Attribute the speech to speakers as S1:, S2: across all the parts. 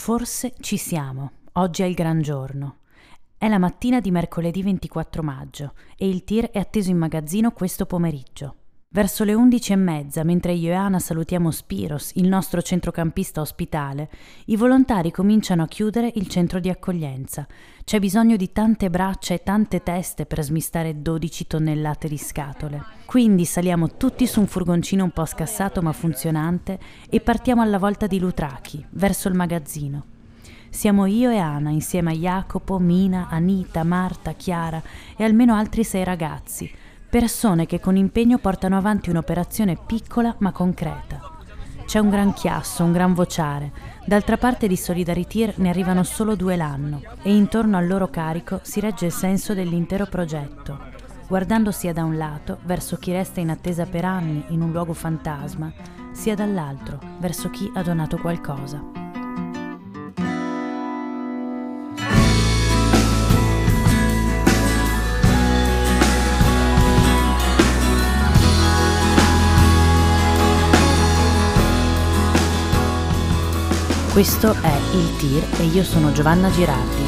S1: Forse ci siamo. Oggi è il gran giorno. È la mattina di mercoledì 24 maggio e il tir è atteso in magazzino questo pomeriggio. Verso le undici e mezza, mentre io e Ana salutiamo Spiros, il nostro centrocampista ospitale, i volontari cominciano a chiudere il centro di accoglienza. C'è bisogno di tante braccia e tante teste per smistare 12 tonnellate di scatole. Quindi saliamo tutti su un furgoncino un po' scassato ma funzionante e partiamo alla volta di Lutrachi, verso il magazzino. Siamo io e Ana insieme a Jacopo, Mina, Anita, Marta, Chiara e almeno altri sei ragazzi persone che con impegno portano avanti un'operazione piccola ma concreta. C'è un gran chiasso, un gran vociare. D'altra parte di Solidarity ne arrivano solo due l'anno e intorno al loro carico si regge il senso dell'intero progetto. Guardando sia da un lato, verso chi resta in attesa per anni in un luogo fantasma, sia dall'altro, verso chi ha donato qualcosa. Questo è Il TIR e io sono Giovanna Girardi.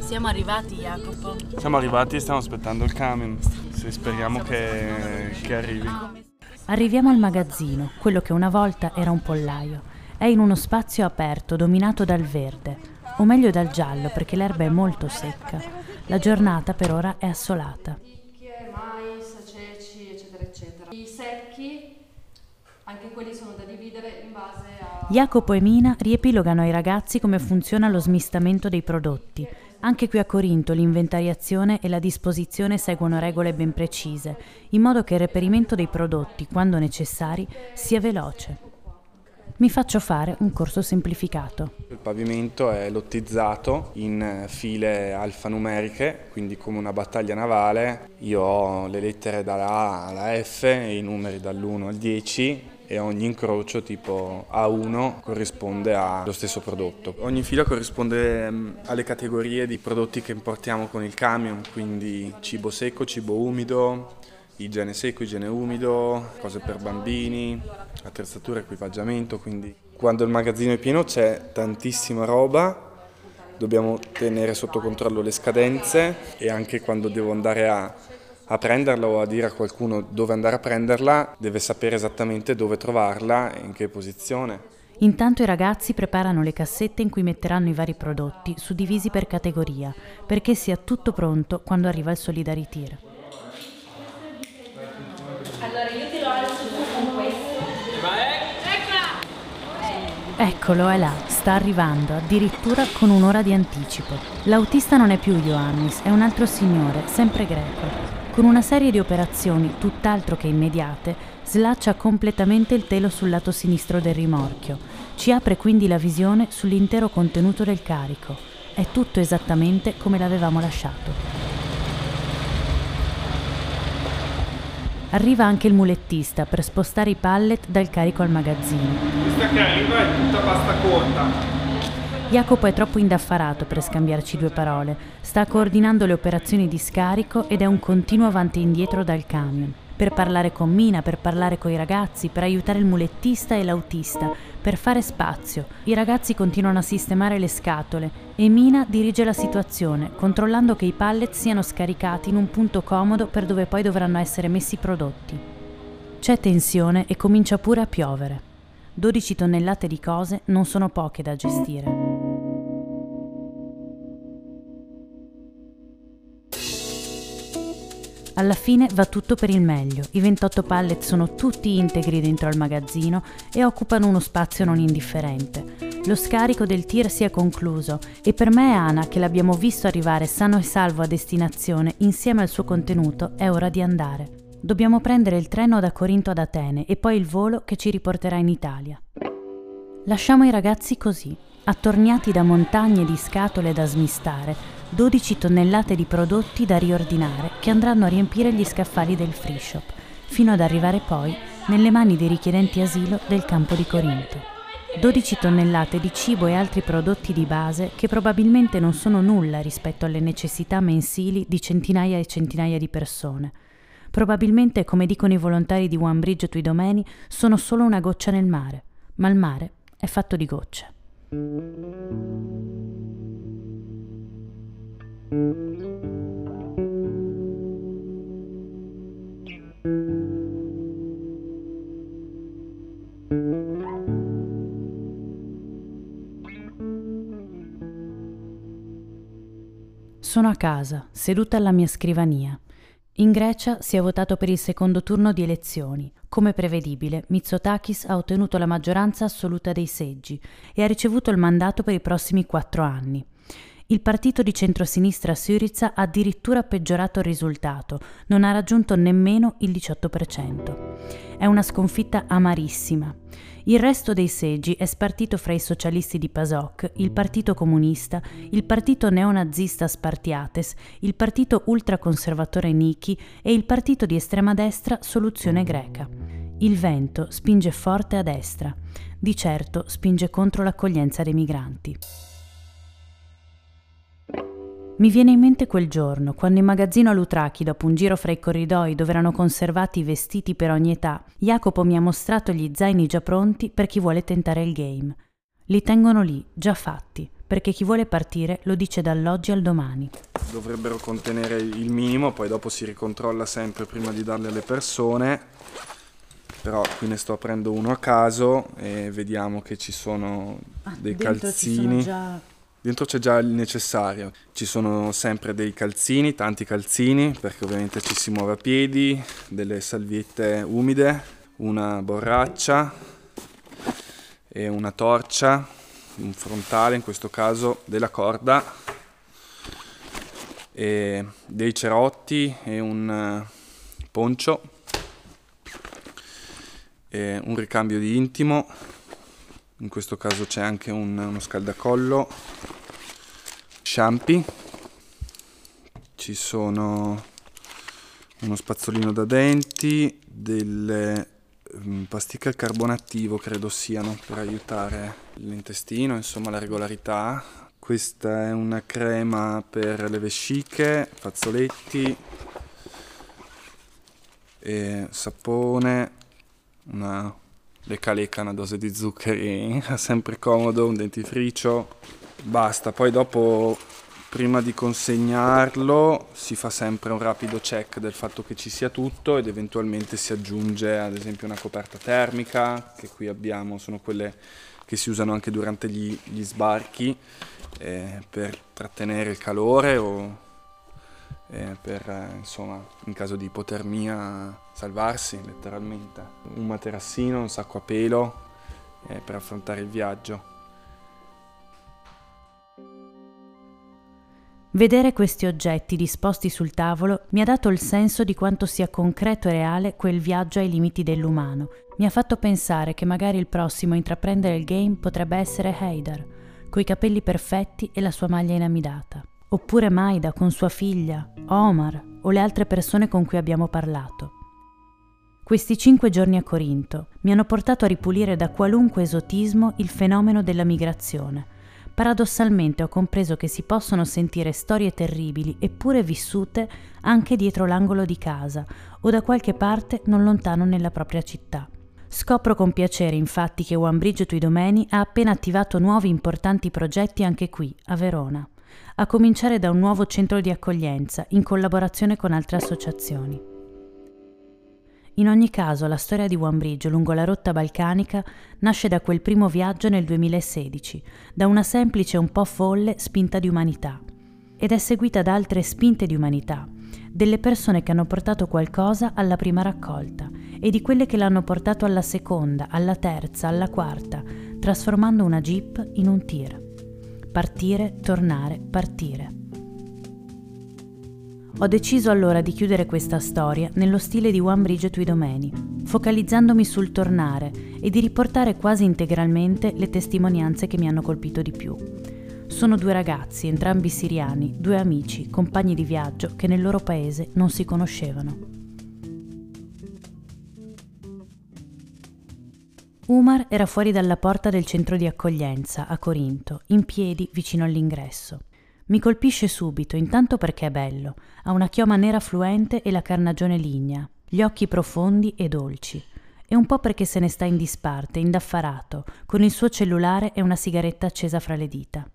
S1: Siamo arrivati Jacopo.
S2: Siamo arrivati e stiamo aspettando il camion. Sì, speriamo che, che arrivi.
S1: Arriviamo al magazzino, quello che una volta era un pollaio. È in uno spazio aperto dominato dal verde, o meglio dal giallo perché l'erba è molto secca. La giornata per ora è assolata.
S3: mais, ceci, eccetera, eccetera. I secchi, anche quelli sono da dividere in base a...
S1: Jacopo e Mina riepilogano ai ragazzi come funziona lo smistamento dei prodotti anche qui a Corinto l'inventariazione e la disposizione seguono regole ben precise, in modo che il reperimento dei prodotti, quando necessari, sia veloce. Mi faccio fare un corso semplificato.
S2: Il pavimento è lottizzato in file alfanumeriche, quindi come una battaglia navale. Io ho le lettere dalla A alla F e i numeri dall'1 al 10 e ogni incrocio tipo A1 corrisponde allo stesso prodotto. Ogni fila corrisponde mm, alle categorie di prodotti che importiamo con il camion, quindi cibo secco, cibo umido, igiene secco, igiene umido, cose per bambini, attrezzatura, equipaggiamento, quindi quando il magazzino è pieno c'è tantissima roba, dobbiamo tenere sotto controllo le scadenze e anche quando devo andare a a prenderla o a dire a qualcuno dove andare a prenderla, deve sapere esattamente dove trovarla e in che posizione.
S1: Intanto i ragazzi preparano le cassette in cui metteranno i vari prodotti, suddivisi per categoria, perché sia tutto pronto quando arriva il Solidarity. Allora io ti lo alzo con questo. Eccolo, è là, sta arrivando, addirittura con un'ora di anticipo. L'autista non è più Ioannis, è un altro signore, sempre greco. Con una serie di operazioni tutt'altro che immediate, slaccia completamente il telo sul lato sinistro del rimorchio. Ci apre quindi la visione sull'intero contenuto del carico. È tutto esattamente come l'avevamo lasciato. Arriva anche il mulettista per spostare i pallet dal carico al magazzino.
S2: Questa che arriva è tutta pasta corta.
S1: Jacopo è troppo indaffarato per scambiarci due parole. Sta coordinando le operazioni di scarico ed è un continuo avanti e indietro dal camion. Per parlare con Mina, per parlare con i ragazzi, per aiutare il mulettista e l'autista, per fare spazio. I ragazzi continuano a sistemare le scatole e Mina dirige la situazione, controllando che i pallet siano scaricati in un punto comodo per dove poi dovranno essere messi i prodotti. C'è tensione e comincia pure a piovere. 12 tonnellate di cose non sono poche da gestire. Alla fine va tutto per il meglio. I 28 pallet sono tutti integri dentro al magazzino e occupano uno spazio non indifferente. Lo scarico del tir si è concluso e per me e Ana, che l'abbiamo visto arrivare sano e salvo a destinazione insieme al suo contenuto, è ora di andare. Dobbiamo prendere il treno da Corinto ad Atene e poi il volo che ci riporterà in Italia. Lasciamo i ragazzi così, attorniati da montagne di scatole da smistare, 12 tonnellate di prodotti da riordinare che andranno a riempire gli scaffali del free shop. fino ad arrivare poi nelle mani dei richiedenti asilo del campo di Corinto. 12 tonnellate di cibo e altri prodotti di base che probabilmente non sono nulla rispetto alle necessità mensili di centinaia e centinaia di persone. Probabilmente, come dicono i volontari di One Bridge to Domeni, sono solo una goccia nel mare, ma il mare è fatto di gocce. Sono a casa, seduta alla mia scrivania. In Grecia si è votato per il secondo turno di elezioni. Come prevedibile, Mitsotakis ha ottenuto la maggioranza assoluta dei seggi e ha ricevuto il mandato per i prossimi quattro anni. Il partito di centrosinistra Syriza ha addirittura peggiorato il risultato, non ha raggiunto nemmeno il 18%. È una sconfitta amarissima. Il resto dei seggi è spartito fra i socialisti di PASOK, il Partito Comunista, il partito neonazista Spartiates, il partito ultraconservatore Niki e il partito di estrema destra Soluzione Greca. Il vento spinge forte a destra, di certo spinge contro l'accoglienza dei migranti. Mi viene in mente quel giorno, quando in magazzino a Lutrachi, dopo un giro fra i corridoi dove erano conservati i vestiti per ogni età, Jacopo mi ha mostrato gli zaini già pronti per chi vuole tentare il game. Li tengono lì, già fatti, perché chi vuole partire lo dice dall'oggi al domani.
S2: Dovrebbero contenere il minimo, poi dopo si ricontrolla sempre prima di darli alle persone. Però qui ne sto aprendo uno a caso e vediamo che ci sono ah, dei calzini. Ci sono già Dentro c'è già il necessario, ci sono sempre dei calzini, tanti calzini, perché ovviamente ci si muove a piedi, delle salviette umide, una borraccia e una torcia, un frontale in questo caso, della corda, e dei cerotti e un eh, poncio, e un ricambio di intimo, in questo caso c'è anche un, uno scaldacollo sciampi. Ci sono uno spazzolino da denti delle um, pasticche al carbono attivo credo siano per aiutare l'intestino insomma la regolarità. Questa è una crema per le vesciche fazzoletti e sapone una leca leca una dose di zuccheri sempre comodo un dentifricio basta. Poi dopo prima di consegnarlo si fa sempre un rapido check del fatto che ci sia tutto ed eventualmente si aggiunge ad esempio una coperta termica che qui abbiamo sono quelle che si usano anche durante gli, gli sbarchi eh, per trattenere il calore o eh, per eh, insomma in caso di ipotermia salvarsi letteralmente. Un materassino, un sacco a pelo eh, per affrontare il viaggio.
S1: Vedere questi oggetti disposti sul tavolo mi ha dato il senso di quanto sia concreto e reale quel viaggio ai limiti dell'umano. Mi ha fatto pensare che magari il prossimo a intraprendere il game potrebbe essere Haidar, coi capelli perfetti e la sua maglia inamidata. Oppure Maida con sua figlia, Omar o le altre persone con cui abbiamo parlato. Questi cinque giorni a Corinto mi hanno portato a ripulire da qualunque esotismo il fenomeno della migrazione. Paradossalmente ho compreso che si possono sentire storie terribili eppure vissute anche dietro l'angolo di casa o da qualche parte non lontano nella propria città. Scopro con piacere infatti che One Bridge to Domeni ha appena attivato nuovi importanti progetti anche qui, a Verona a cominciare da un nuovo centro di accoglienza in collaborazione con altre associazioni. In ogni caso, la storia di One Bridge lungo la rotta balcanica nasce da quel primo viaggio nel 2016, da una semplice un po' folle spinta di umanità, ed è seguita da altre spinte di umanità, delle persone che hanno portato qualcosa alla prima raccolta e di quelle che l'hanno portato alla seconda, alla terza, alla quarta, trasformando una jeep in un tir. Partire, tornare, partire. Ho deciso allora di chiudere questa storia nello stile di One Bridge to Domeni, focalizzandomi sul tornare e di riportare quasi integralmente le testimonianze che mi hanno colpito di più. Sono due ragazzi, entrambi siriani, due amici, compagni di viaggio che nel loro paese non si conoscevano. Umar era fuori dalla porta del centro di accoglienza a Corinto, in piedi vicino all'ingresso. Mi colpisce subito, intanto perché è bello, ha una chioma nera fluente e la carnagione lignea, gli occhi profondi e dolci, e un po' perché se ne sta in disparte, indaffarato, con il suo cellulare e una sigaretta accesa fra le dita.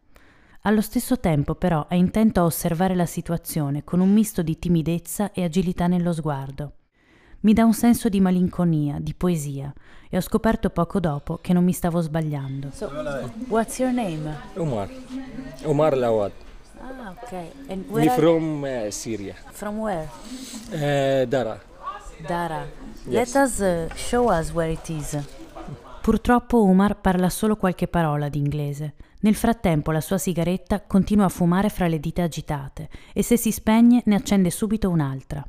S1: Allo stesso tempo, però, è intento a osservare la situazione con un misto di timidezza e agilità nello sguardo mi dà un senso di malinconia, di poesia e ho scoperto poco dopo che non mi stavo sbagliando. So, what's your name?
S4: Umar. Umar Lawad.
S1: Ah, ok.
S4: And where Me from uh, Syria.
S1: From where?
S4: Uh, Dara.
S1: Dara. Yes. Let us uh, show us where it is. Purtroppo Umar parla solo qualche parola di inglese. Nel frattempo la sua sigaretta continua a fumare fra le dita agitate e se si spegne ne accende subito un'altra.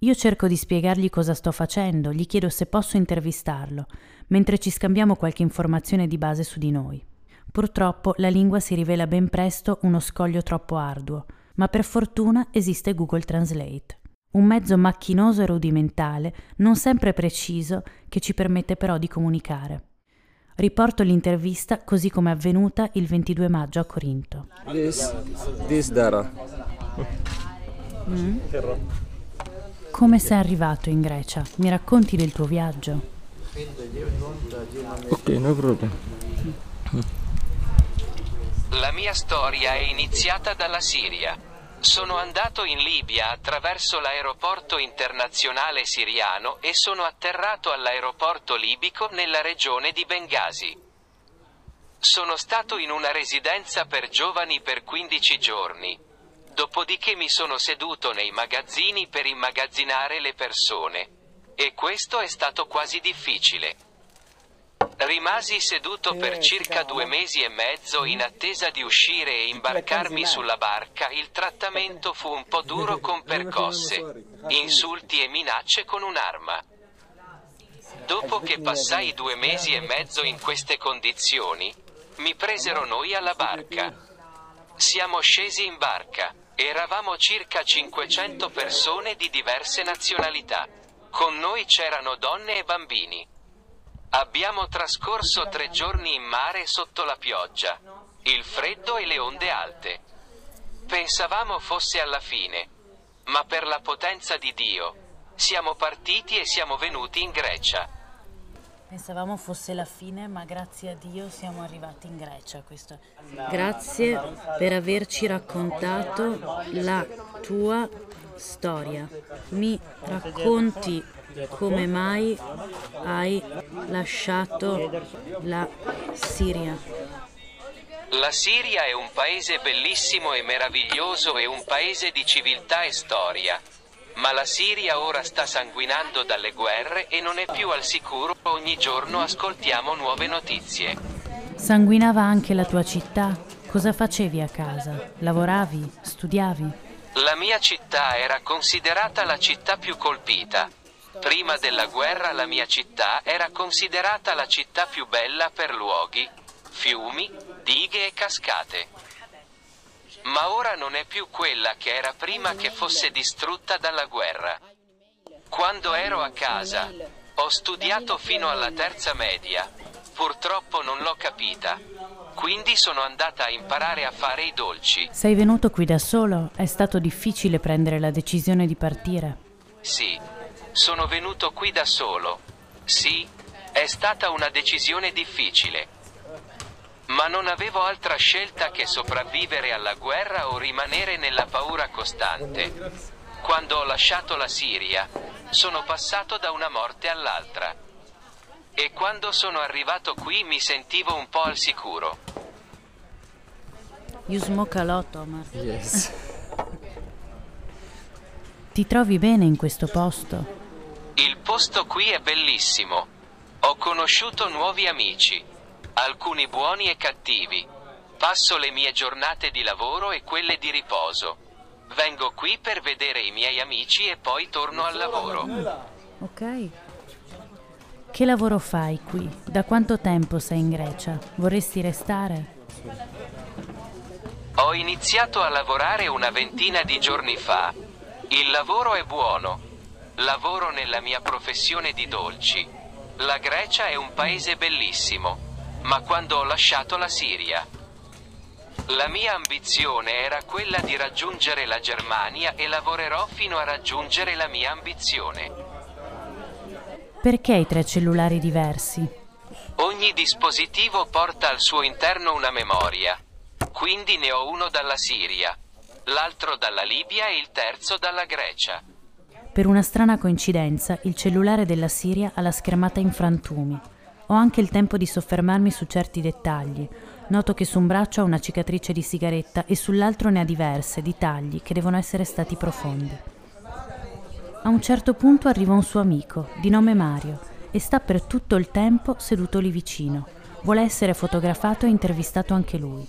S1: Io cerco di spiegargli cosa sto facendo, gli chiedo se posso intervistarlo, mentre ci scambiamo qualche informazione di base su di noi. Purtroppo la lingua si rivela ben presto uno scoglio troppo arduo, ma per fortuna esiste Google Translate, un mezzo macchinoso e rudimentale, non sempre preciso, che ci permette però di comunicare. Riporto l'intervista così come è avvenuta il 22 maggio a Corinto.
S4: This, this Dara.
S1: Mm? Come sei arrivato in Grecia? Mi racconti del tuo viaggio?
S4: Ok, no problem.
S5: La mia storia è iniziata dalla Siria. Sono andato in Libia attraverso l'aeroporto internazionale siriano e sono atterrato all'aeroporto libico nella regione di Bengasi. Sono stato in una residenza per giovani per 15 giorni. Dopodiché mi sono seduto nei magazzini per immagazzinare le persone. E questo è stato quasi difficile. Rimasi seduto per eh, circa due mesi e mezzo in attesa di uscire e imbarcarmi sulla barca. Il trattamento fu un po' duro con percosse, insulti e minacce con un'arma. Dopo che passai due mesi e mezzo in queste condizioni, mi presero noi alla barca. Siamo scesi in barca. Eravamo circa 500 persone di diverse nazionalità. Con noi c'erano donne e bambini. Abbiamo trascorso tre giorni in mare sotto la pioggia, il freddo e le onde alte. Pensavamo fosse alla fine, ma per la potenza di Dio, siamo partiti e siamo venuti in Grecia.
S1: Pensavamo fosse la fine, ma grazie a Dio siamo arrivati in Grecia. Questo. Grazie per averci raccontato la tua storia. Mi racconti come mai hai lasciato la Siria?
S5: La Siria è un paese bellissimo e meraviglioso e un paese di civiltà e storia. Ma la Siria ora sta sanguinando dalle guerre e non è più al sicuro, ogni giorno ascoltiamo nuove notizie.
S1: Sanguinava anche la tua città? Cosa facevi a casa? Lavoravi? Studiavi?
S5: La mia città era considerata la città più colpita. Prima della guerra la mia città era considerata la città più bella per luoghi, fiumi, dighe e cascate ma ora non è più quella che era prima che fosse distrutta dalla guerra. Quando ero a casa, ho studiato fino alla terza media, purtroppo non l'ho capita, quindi sono andata a imparare a fare i dolci.
S1: Sei venuto qui da solo? È stato difficile prendere la decisione di partire?
S5: Sì, sono venuto qui da solo. Sì, è stata una decisione difficile. Ma non avevo altra scelta che sopravvivere alla guerra o rimanere nella paura costante. Quando ho lasciato la Siria, sono passato da una morte all'altra. E quando sono arrivato qui mi sentivo un po' al sicuro.
S1: You smoke a lot, Omar.
S4: Yes.
S1: Ti trovi bene in questo posto?
S5: Il posto qui è bellissimo. Ho conosciuto nuovi amici alcuni buoni e cattivi. Passo le mie giornate di lavoro e quelle di riposo. Vengo qui per vedere i miei amici e poi torno al lavoro.
S1: Ok. Che lavoro fai qui? Da quanto tempo sei in Grecia? Vorresti restare?
S5: Ho iniziato a lavorare una ventina di giorni fa. Il lavoro è buono. Lavoro nella mia professione di dolci La Grecia è un paese bellissimo, ma quando ho lasciato la Siria. La mia ambizione era quella di raggiungere la Germania e lavorerò fino a raggiungere la mia ambizione.
S1: Perché i tre cellulari diversi?
S5: Ogni dispositivo porta al suo interno una memoria. Quindi ne ho uno dalla Siria, l'altro dalla Libia e il terzo dalla Grecia.
S1: Per una strana coincidenza, il cellulare della Siria ha la schermata in frantumi. Ho anche il tempo di soffermarmi su certi dettagli. Noto che su un braccio ha una cicatrice di sigaretta e sull'altro ne ha diverse, di tagli, che devono essere stati profondi. A un certo punto arriva un suo amico, di nome Mario, e sta per tutto il tempo seduto lì vicino. Vuole essere fotografato e intervistato anche lui.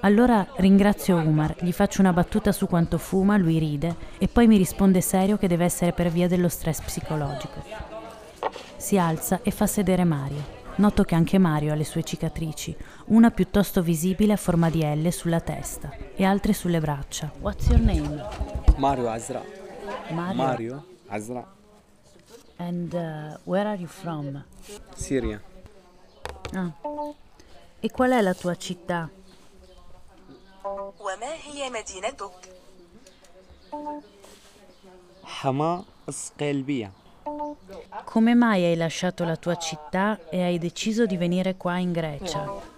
S1: Allora ringrazio Umar, gli faccio una battuta su quanto fuma, lui ride e poi mi risponde serio che deve essere per via dello stress psicologico. Si alza e fa sedere Mario. Noto che anche Mario ha le sue cicatrici, una piuttosto visibile a forma di L sulla testa e altre sulle braccia. What's your name?
S6: Mario Azra.
S1: Mario.
S6: Mario Azra.
S1: And uh, where are you from?
S6: Siria.
S1: Ah. E qual è la tua città?
S7: وما هي مدينتك؟
S6: حما السقيلبية.
S1: come mai hai lasciato la tua città e hai deciso di venire qua in Grecia?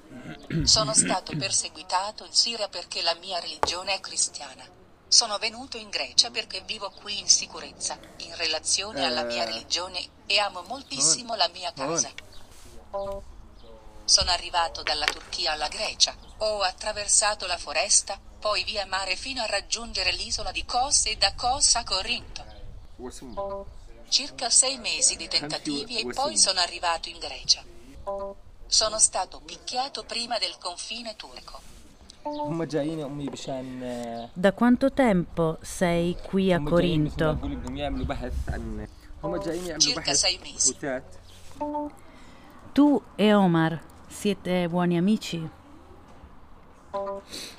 S7: Sono stato perseguitato in Siria perché la mia religione è cristiana. Sono venuto in Grecia perché vivo qui in sicurezza, in relazione alla mia religione e amo moltissimo la mia casa. Sono arrivato dalla Turchia alla Grecia, ho attraversato la foresta, poi via mare fino a raggiungere l'isola di Kos e da Kos a Corinto Circa sei mesi di tentativi e poi sono arrivato in Grecia. Sono stato picchiato prima del confine turco.
S4: هم جايين يا امي مشان آه،
S1: Da quanto tempo sei qui a
S4: هم جايين مثل ما
S1: Corinto?
S4: تقولي بدهم يعملوا بحث عن هم جايين يعملوا
S7: Circa
S4: بحث
S7: sei mesi.
S4: بوتات
S1: Tu e Omar siete buoni amici?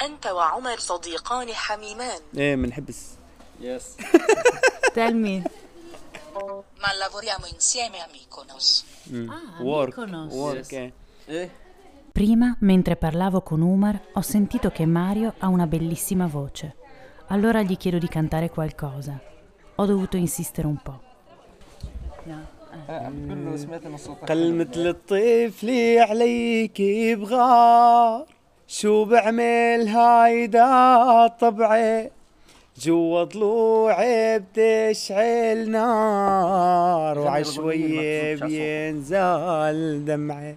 S7: أنت وعمر صديقان حميمان
S6: ايه بنحبس.
S4: يس
S1: Tell me.
S7: ma lavoriamo insieme a Mykonos.
S1: Ah,
S6: Work.
S1: Mykonos.
S6: Work. eh.
S4: ايه
S1: Prima, mentre parlavo con Umar, ho sentito che Mario ha una bellissima voce. Allora gli chiedo di cantare qualcosa. Ho dovuto insistere un po'.
S4: بقول له سمعت انه صوتك
S6: قل
S4: حلو.
S6: مثل الطفل عليك بغار شو بعمل هايدا طبعي جوا ضلوعي بتشعل نار وعشوية بينزل دمعي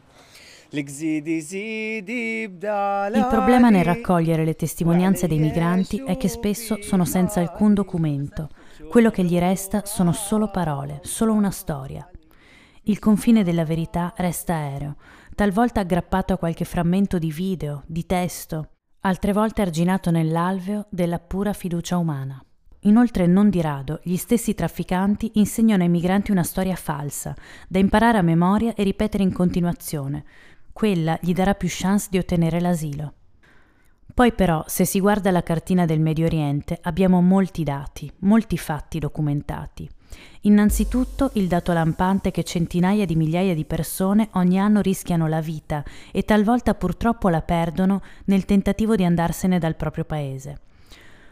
S6: لك زيدي زيدي بدالي
S1: Il problema nel raccogliere le testimonianze dei migranti è che spesso sono senza alcun documento. Quello che gli resta sono solo parole, solo una storia. Il confine della verità resta aereo, talvolta aggrappato a qualche frammento di video, di testo, altre volte arginato nell'alveo della pura fiducia umana. Inoltre, non di rado, gli stessi trafficanti insegnano ai migranti una storia falsa, da imparare a memoria e ripetere in continuazione. Quella gli darà più chance di ottenere l'asilo. Poi però, se si guarda la cartina del Medio Oriente, abbiamo molti dati, molti fatti documentati. Innanzitutto il dato lampante che centinaia di migliaia di persone ogni anno rischiano la vita e talvolta purtroppo la perdono nel tentativo di andarsene dal proprio paese.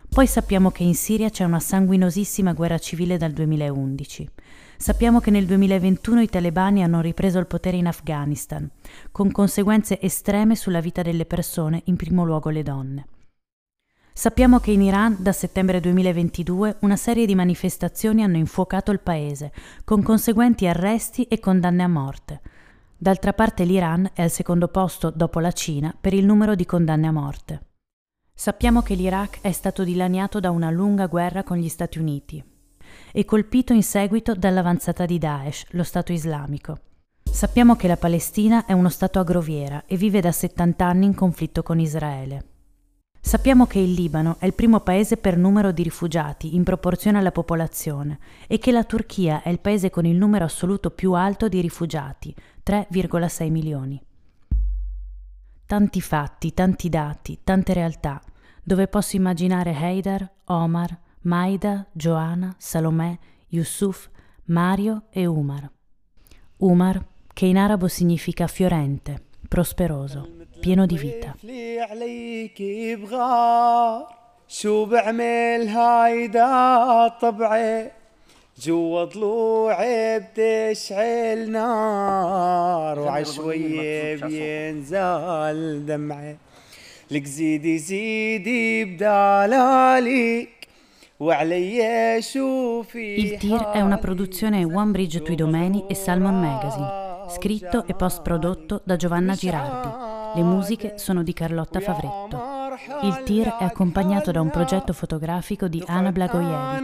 S1: Poi sappiamo che in Siria c'è una sanguinosissima guerra civile dal 2011. Sappiamo che nel 2021 i talebani hanno ripreso il potere in Afghanistan, con conseguenze estreme sulla vita delle persone, in primo luogo le donne. Sappiamo che in Iran da settembre 2022 una serie di manifestazioni hanno infuocato il paese, con conseguenti arresti e condanne a morte. D'altra parte l'Iran è al secondo posto dopo la Cina per il numero di condanne a morte. Sappiamo che l'Iraq è stato dilaniato da una lunga guerra con gli Stati Uniti e colpito in seguito dall'avanzata di Daesh, lo Stato islamico. Sappiamo che la Palestina è uno Stato agroviera e vive da 70 anni in conflitto con Israele. Sappiamo che il Libano è il primo paese per numero di rifugiati in proporzione alla popolazione e che la Turchia è il paese con il numero assoluto più alto di rifugiati, 3,6 milioni. Tanti fatti, tanti dati, tante realtà, dove posso immaginare Haidar, Omar, Maida, Joana, Salomè, Yusuf, Mario e Umar. Umar, che in arabo significa fiorente, prosperoso, pieno di vita.
S6: لي عليك بغار شو بعمل هايدا طبعي جوا ضلوعي بتشعل نار وعشوية بينزل دمعي لك زيدي زيدي بدلالك وعلي شوفي
S1: Il Tir è una produzione One Bridge to Idomeni e Salmon Magazine, scritto e post-prodotto da Giovanna Girardi. Le musiche sono di Carlotta Favretto. Il Tir è accompagnato da un progetto fotografico di Ana Blagojevic.